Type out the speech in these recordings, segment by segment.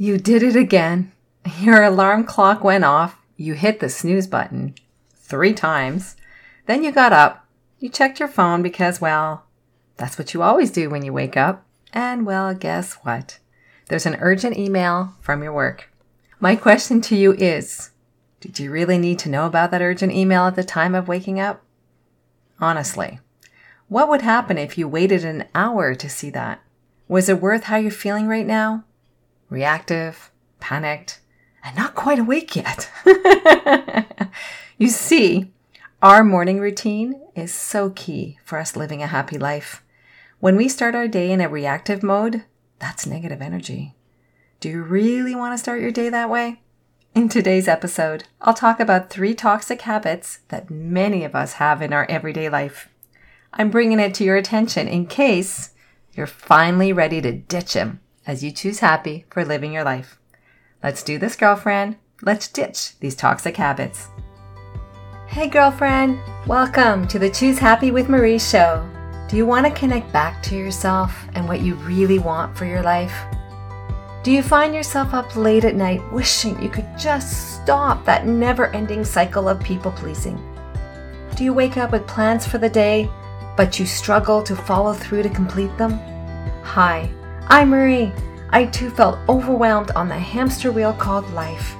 You did it again. Your alarm clock went off. You hit the snooze button three times. Then you got up. You checked your phone because, well, that's what you always do when you wake up. And, well, guess what? There's an urgent email from your work. My question to you is Did you really need to know about that urgent email at the time of waking up? Honestly, what would happen if you waited an hour to see that? Was it worth how you're feeling right now? Reactive, panicked, and not quite awake yet. you see, our morning routine is so key for us living a happy life. When we start our day in a reactive mode, that's negative energy. Do you really want to start your day that way? In today's episode, I'll talk about three toxic habits that many of us have in our everyday life. I'm bringing it to your attention in case you're finally ready to ditch them as you choose happy for living your life. Let's do this, girlfriend. Let's ditch these toxic habits. Hey, girlfriend. Welcome to the Choose Happy with Marie show. Do you want to connect back to yourself and what you really want for your life? Do you find yourself up late at night wishing you could just stop that never ending cycle of people pleasing? Do you wake up with plans for the day, but you struggle to follow through to complete them? Hi, I'm Marie. I too felt overwhelmed on the hamster wheel called life.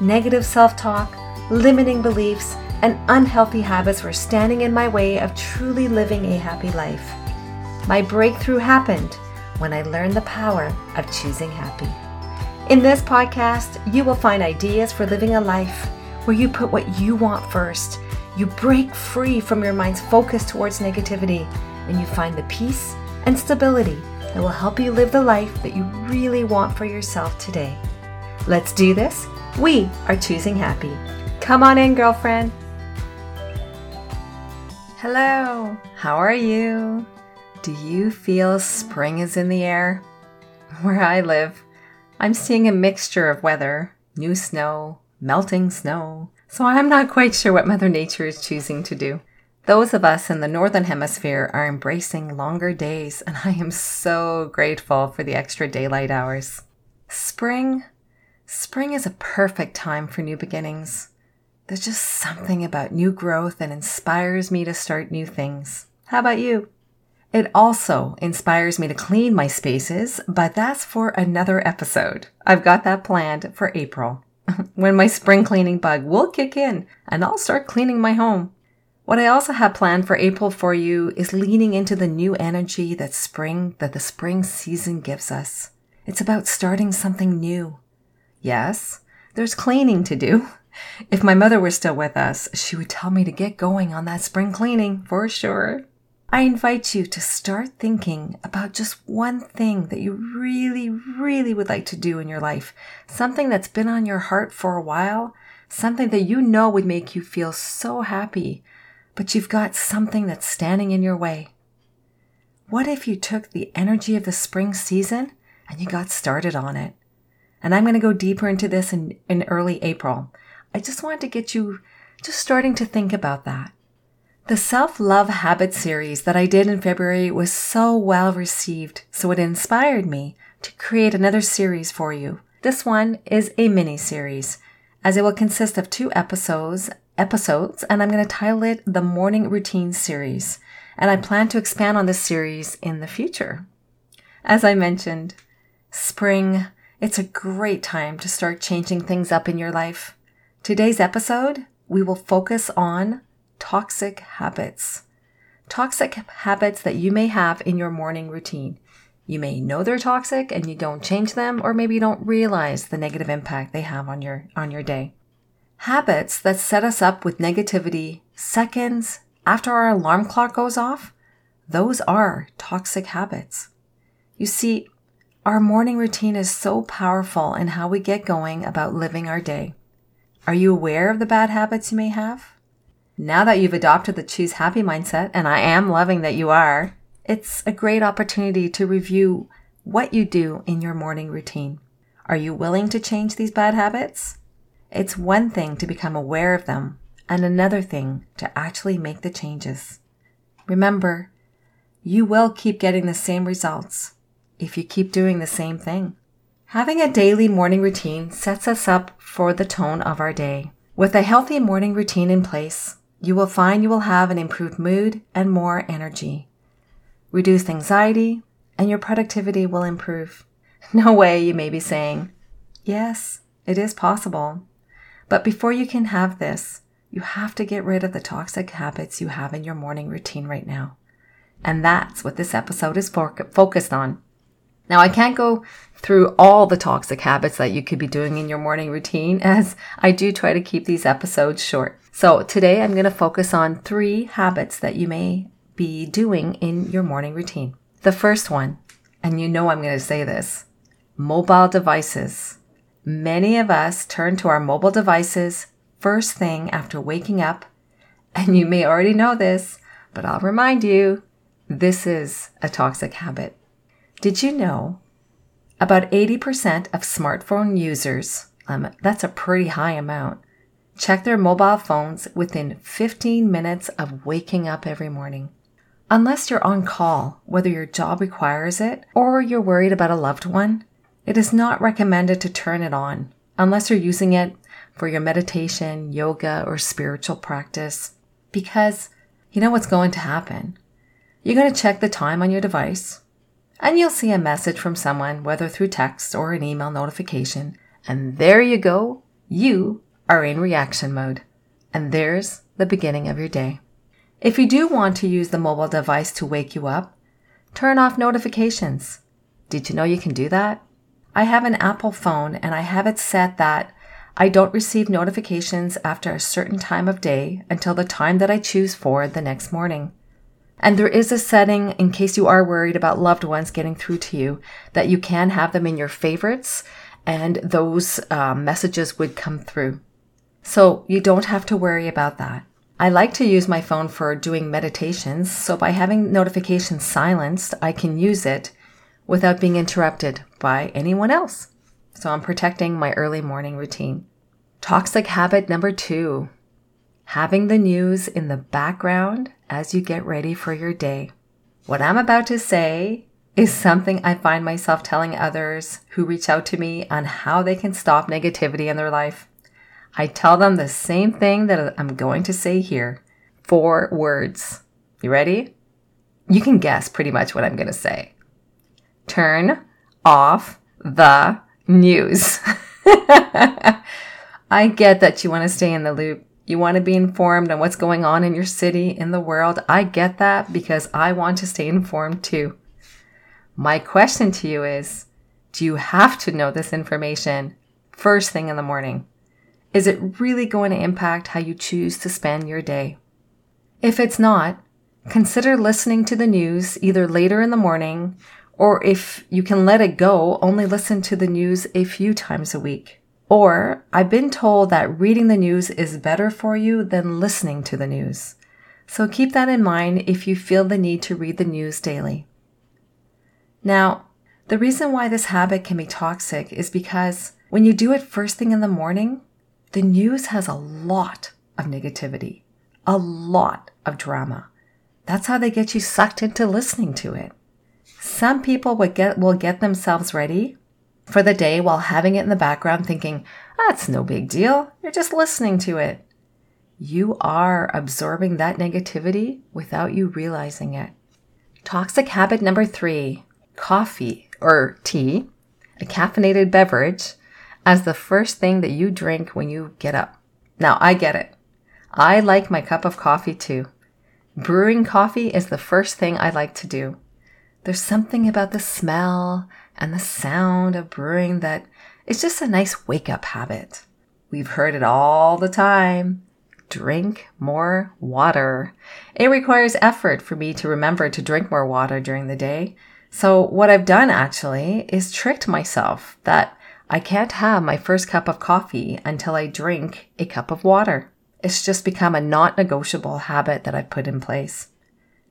Negative self talk, limiting beliefs, and unhealthy habits were standing in my way of truly living a happy life. My breakthrough happened when I learned the power of choosing happy. In this podcast, you will find ideas for living a life where you put what you want first. You break free from your mind's focus towards negativity and you find the peace and stability that will help you live the life that you really want for yourself today. Let's do this. We are choosing happy. Come on in, girlfriend. Hello, how are you? Do you feel spring is in the air? Where I live, I'm seeing a mixture of weather new snow, melting snow. So I'm not quite sure what Mother Nature is choosing to do. Those of us in the Northern Hemisphere are embracing longer days, and I am so grateful for the extra daylight hours. Spring? Spring is a perfect time for new beginnings. There's just something about new growth that inspires me to start new things. How about you? It also inspires me to clean my spaces, but that's for another episode. I've got that planned for April, when my spring cleaning bug will kick in and I'll start cleaning my home. What I also have planned for April for you is leaning into the new energy that spring, that the spring season gives us. It's about starting something new. Yes, there's cleaning to do. If my mother were still with us, she would tell me to get going on that spring cleaning for sure. I invite you to start thinking about just one thing that you really, really would like to do in your life. Something that's been on your heart for a while. Something that you know would make you feel so happy, but you've got something that's standing in your way. What if you took the energy of the spring season and you got started on it? And I'm going to go deeper into this in, in early April. I just wanted to get you just starting to think about that. The self love habit series that I did in February was so well received, so it inspired me to create another series for you. This one is a mini series, as it will consist of two episodes, episodes, and I'm going to title it the Morning Routine Series. And I plan to expand on this series in the future. As I mentioned, spring, it's a great time to start changing things up in your life. Today's episode, we will focus on toxic habits. Toxic habits that you may have in your morning routine. You may know they're toxic and you don't change them, or maybe you don't realize the negative impact they have on your, on your day. Habits that set us up with negativity seconds after our alarm clock goes off, those are toxic habits. You see, our morning routine is so powerful in how we get going about living our day. Are you aware of the bad habits you may have? Now that you've adopted the choose happy mindset, and I am loving that you are, it's a great opportunity to review what you do in your morning routine. Are you willing to change these bad habits? It's one thing to become aware of them and another thing to actually make the changes. Remember, you will keep getting the same results if you keep doing the same thing. Having a daily morning routine sets us up for the tone of our day. With a healthy morning routine in place, you will find you will have an improved mood and more energy, reduced anxiety, and your productivity will improve. No way, you may be saying. Yes, it is possible. But before you can have this, you have to get rid of the toxic habits you have in your morning routine right now. And that's what this episode is for- focused on. Now, I can't go through all the toxic habits that you could be doing in your morning routine as I do try to keep these episodes short. So today I'm going to focus on three habits that you may be doing in your morning routine. The first one, and you know I'm going to say this, mobile devices. Many of us turn to our mobile devices first thing after waking up. And you may already know this, but I'll remind you, this is a toxic habit. Did you know about 80% of smartphone users, um, that's a pretty high amount, check their mobile phones within 15 minutes of waking up every morning? Unless you're on call, whether your job requires it or you're worried about a loved one, it is not recommended to turn it on unless you're using it for your meditation, yoga, or spiritual practice. Because you know what's going to happen. You're going to check the time on your device, and you'll see a message from someone, whether through text or an email notification. And there you go. You are in reaction mode. And there's the beginning of your day. If you do want to use the mobile device to wake you up, turn off notifications. Did you know you can do that? I have an Apple phone and I have it set that I don't receive notifications after a certain time of day until the time that I choose for the next morning. And there is a setting in case you are worried about loved ones getting through to you that you can have them in your favorites and those uh, messages would come through. So you don't have to worry about that. I like to use my phone for doing meditations, so by having notifications silenced, I can use it without being interrupted by anyone else. So I'm protecting my early morning routine. Toxic habit number two having the news in the background as you get ready for your day. What I'm about to say is something I find myself telling others who reach out to me on how they can stop negativity in their life. I tell them the same thing that I'm going to say here. Four words. You ready? You can guess pretty much what I'm going to say. Turn off the news. I get that you want to stay in the loop you want to be informed on what's going on in your city, in the world. I get that because I want to stay informed too. My question to you is Do you have to know this information first thing in the morning? Is it really going to impact how you choose to spend your day? If it's not, consider listening to the news either later in the morning or if you can let it go, only listen to the news a few times a week. Or, I've been told that reading the news is better for you than listening to the news. So keep that in mind if you feel the need to read the news daily. Now, the reason why this habit can be toxic is because when you do it first thing in the morning, the news has a lot of negativity, a lot of drama. That's how they get you sucked into listening to it. Some people will get, will get themselves ready for the day while having it in the background thinking, that's no big deal. You're just listening to it. You are absorbing that negativity without you realizing it. Toxic habit number three coffee or tea, a caffeinated beverage, as the first thing that you drink when you get up. Now, I get it. I like my cup of coffee too. Brewing coffee is the first thing I like to do. There's something about the smell and the sound of brewing that is just a nice wake up habit. We've heard it all the time. Drink more water. It requires effort for me to remember to drink more water during the day. So what I've done actually is tricked myself that I can't have my first cup of coffee until I drink a cup of water. It's just become a not negotiable habit that I've put in place.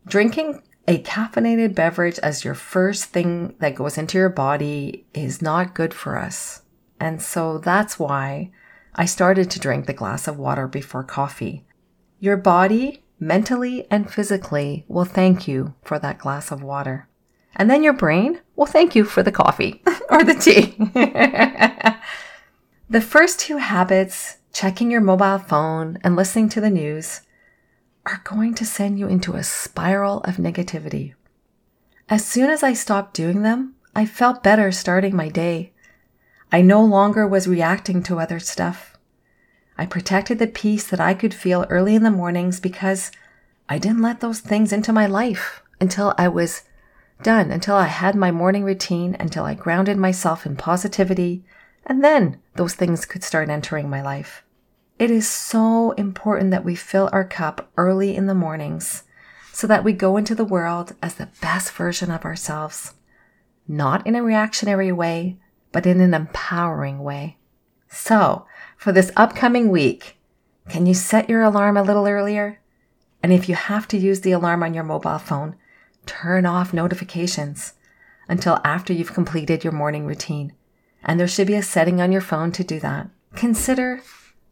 Drinking a caffeinated beverage as your first thing that goes into your body is not good for us. And so that's why I started to drink the glass of water before coffee. Your body, mentally and physically, will thank you for that glass of water. And then your brain well, thank you for the coffee or the tea. the first two habits, checking your mobile phone and listening to the news, are going to send you into a spiral of negativity. As soon as I stopped doing them, I felt better starting my day. I no longer was reacting to other stuff. I protected the peace that I could feel early in the mornings because I didn't let those things into my life until I was done, until I had my morning routine, until I grounded myself in positivity, and then those things could start entering my life. It is so important that we fill our cup early in the mornings so that we go into the world as the best version of ourselves, not in a reactionary way, but in an empowering way. So, for this upcoming week, can you set your alarm a little earlier? And if you have to use the alarm on your mobile phone, turn off notifications until after you've completed your morning routine. And there should be a setting on your phone to do that. Consider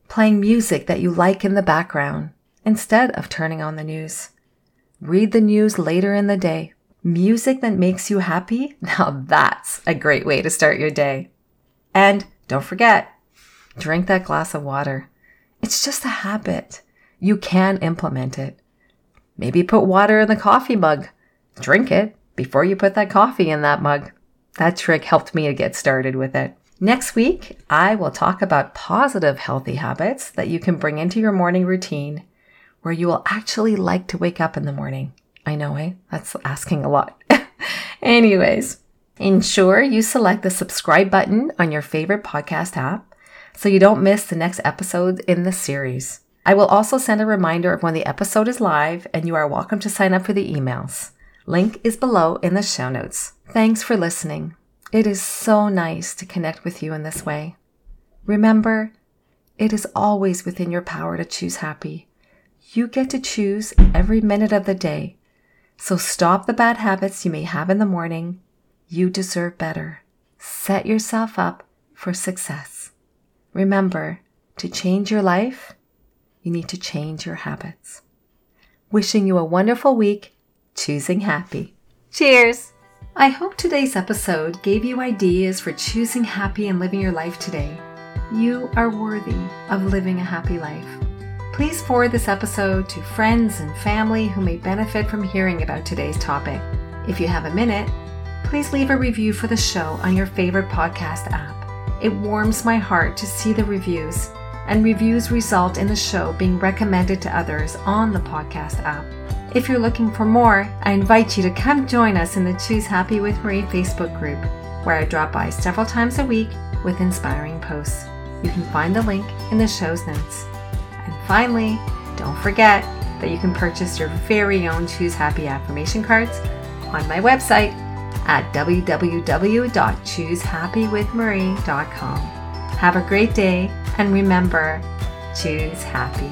playing music that you like in the background instead of turning on the news. Read the news later in the day. Music that makes you happy? Now that's a great way to start your day. And don't forget, drink that glass of water. It's just a habit. You can implement it. Maybe put water in the coffee mug. Drink it before you put that coffee in that mug. That trick helped me to get started with it. Next week, I will talk about positive healthy habits that you can bring into your morning routine where you will actually like to wake up in the morning. I know, eh? That's asking a lot. Anyways, ensure you select the subscribe button on your favorite podcast app so you don't miss the next episode in the series. I will also send a reminder of when the episode is live, and you are welcome to sign up for the emails. Link is below in the show notes. Thanks for listening. It is so nice to connect with you in this way. Remember, it is always within your power to choose happy. You get to choose every minute of the day. So stop the bad habits you may have in the morning. You deserve better. Set yourself up for success. Remember, to change your life, you need to change your habits. Wishing you a wonderful week, choosing happy. Cheers! I hope today's episode gave you ideas for choosing happy and living your life today. You are worthy of living a happy life. Please forward this episode to friends and family who may benefit from hearing about today's topic. If you have a minute, please leave a review for the show on your favorite podcast app. It warms my heart to see the reviews, and reviews result in the show being recommended to others on the podcast app. If you're looking for more, I invite you to come join us in the Choose Happy with Marie Facebook group, where I drop by several times a week with inspiring posts. You can find the link in the show's notes. And finally, don't forget that you can purchase your very own Choose Happy affirmation cards on my website at www.choosehappywithmarie.com. Have a great day and remember, choose happy.